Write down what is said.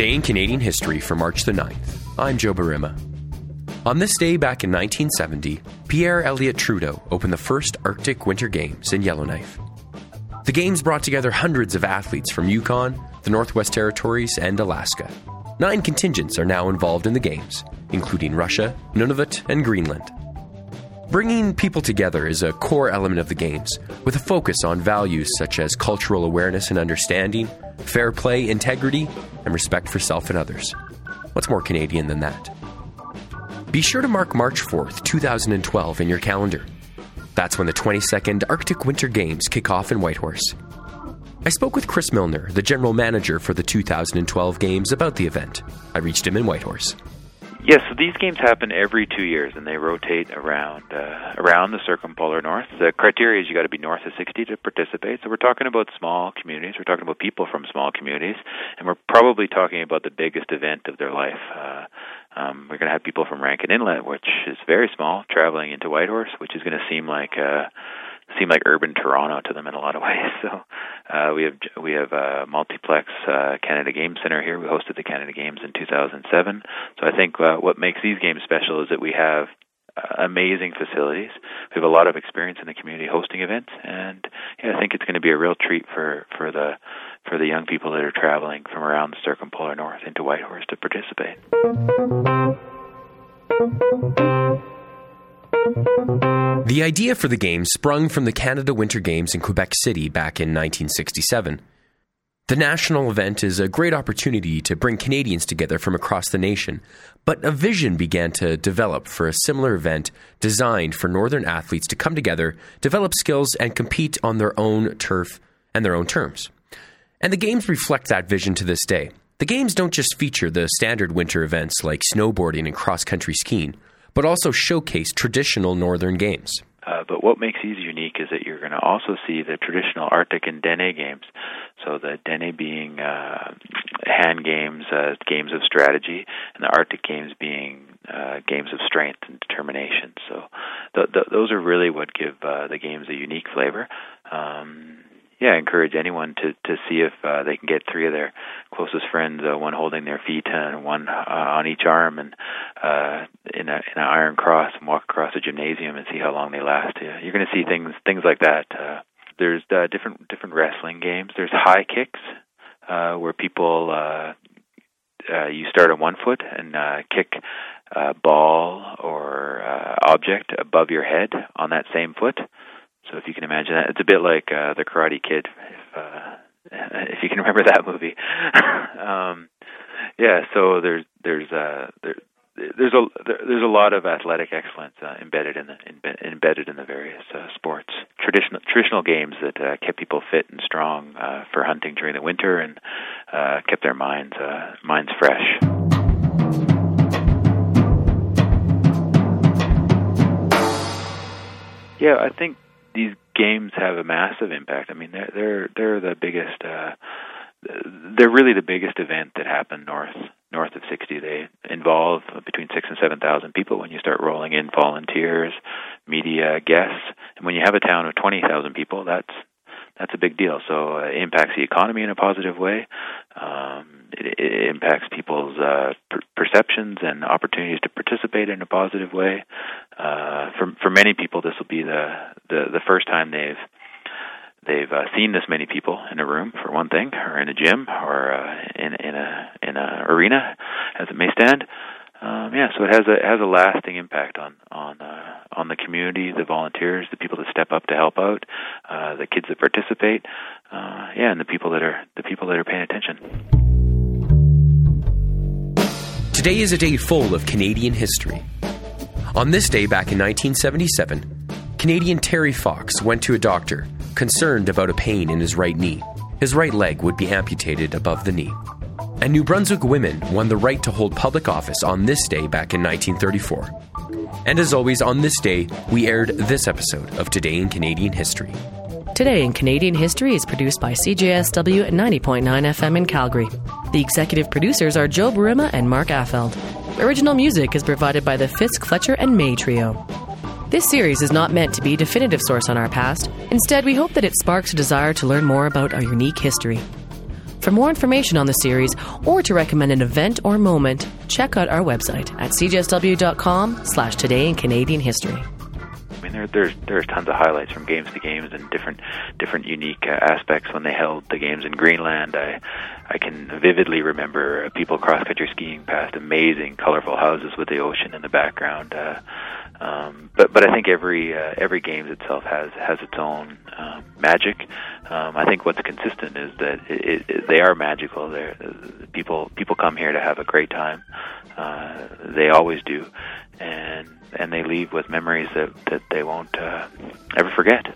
Today in Canadian history for March the 9th, I'm Joe Barima. On this day back in 1970, Pierre Elliott Trudeau opened the first Arctic Winter Games in Yellowknife. The Games brought together hundreds of athletes from Yukon, the Northwest Territories, and Alaska. Nine contingents are now involved in the Games, including Russia, Nunavut, and Greenland. Bringing people together is a core element of the Games, with a focus on values such as cultural awareness and understanding, fair play, integrity, and respect for self and others. What's more Canadian than that? Be sure to mark March 4th, 2012 in your calendar. That's when the 22nd Arctic Winter Games kick off in Whitehorse. I spoke with Chris Milner, the general manager for the 2012 Games, about the event. I reached him in Whitehorse. Yes, so these games happen every two years, and they rotate around uh, around the circumpolar north. The criteria is you got to be north of 60 to participate. So we're talking about small communities. We're talking about people from small communities, and we're probably talking about the biggest event of their life. Uh, um, we're going to have people from Rankin Inlet, which is very small, traveling into Whitehorse, which is going to seem like. Uh, seem like urban Toronto to them in a lot of ways. So uh, we have we have a multiplex uh, Canada Games Center here. We hosted the Canada Games in 2007. So I think uh, what makes these games special is that we have uh, amazing facilities. We have a lot of experience in the community hosting events, and yeah, I think it's going to be a real treat for for the for the young people that are traveling from around the circumpolar north into Whitehorse to participate. The idea for the Games sprung from the Canada Winter Games in Quebec City back in 1967. The national event is a great opportunity to bring Canadians together from across the nation, but a vision began to develop for a similar event designed for Northern athletes to come together, develop skills, and compete on their own turf and their own terms. And the Games reflect that vision to this day. The Games don't just feature the standard winter events like snowboarding and cross country skiing but also showcase traditional northern games. Uh, but what makes these unique is that you're going to also see the traditional Arctic and Dene games. So the Dene being uh, hand games, uh, games of strategy, and the Arctic games being uh, games of strength and determination. So th- th- those are really what give uh, the games a unique flavor. Um, yeah, I encourage anyone to to see if uh, they can get three of their closest friends, uh, one holding their feet and one uh, on each arm, and uh, in a in an iron cross, and walk across a gymnasium and see how long they last. Yeah, you're going to see things things like that. Uh, there's uh, different different wrestling games. There's high kicks uh, where people uh, uh, you start on one foot and uh, kick a ball or uh, object above your head on that same foot. So if you can imagine that, it's a bit like uh, the Karate Kid, if uh, if you can remember that movie. um, yeah, so there's there's uh, there, there's a there's a lot of athletic excellence uh, embedded in the in, embedded in the various uh, sports traditional traditional games that uh, kept people fit and strong uh, for hunting during the winter and uh, kept their minds uh, minds fresh. Yeah, I think these games have a massive impact. I mean, they're they're they're the biggest. Uh, they're really the biggest event that happened north north of 60. They involve between six and seven thousand people when you start rolling in volunteers, media, guests, and when you have a town of 20,000 people, that's that's a big deal. So uh, it impacts the economy in a positive way. Um, it, impacts people's uh, per- perceptions and opportunities to participate in a positive way. Uh, for for many people, this will be the the, the first time they've they've uh, seen this many people in a room, for one thing, or in a gym, or uh, in in a in a arena, as it may stand. Um, yeah, so it has a it has a lasting impact on on uh, on the community, the volunteers, the people that step up to help out, uh, the kids that participate, uh, yeah, and the people that are the people that are paying attention. Today is a day full of Canadian history. On this day back in 1977, Canadian Terry Fox went to a doctor concerned about a pain in his right knee. His right leg would be amputated above the knee and New Brunswick women won the right to hold public office on this day back in 1934. And as always, on this day, we aired this episode of Today in Canadian History. Today in Canadian History is produced by CJSW at 90.9 FM in Calgary. The executive producers are Joe Barima and Mark Affeld. Original music is provided by the Fisk, Fletcher, and May Trio. This series is not meant to be a definitive source on our past. Instead, we hope that it sparks a desire to learn more about our unique history. For more information on the series or to recommend an event or moment, check out our website at cjsw.com slash today in Canadian history. Mean, there, there's there's tons of highlights from games to games and different different unique uh, aspects. When they held the games in Greenland, I I can vividly remember people cross country skiing past amazing, colorful houses with the ocean in the background. Uh, um, but but I think every uh, every games itself has has its own um, magic. Um, I think what's consistent is that it, it, they are magical. They're, people people come here to have a great time. Uh, they always do, and and they leave with memories that that they won't uh, ever forget.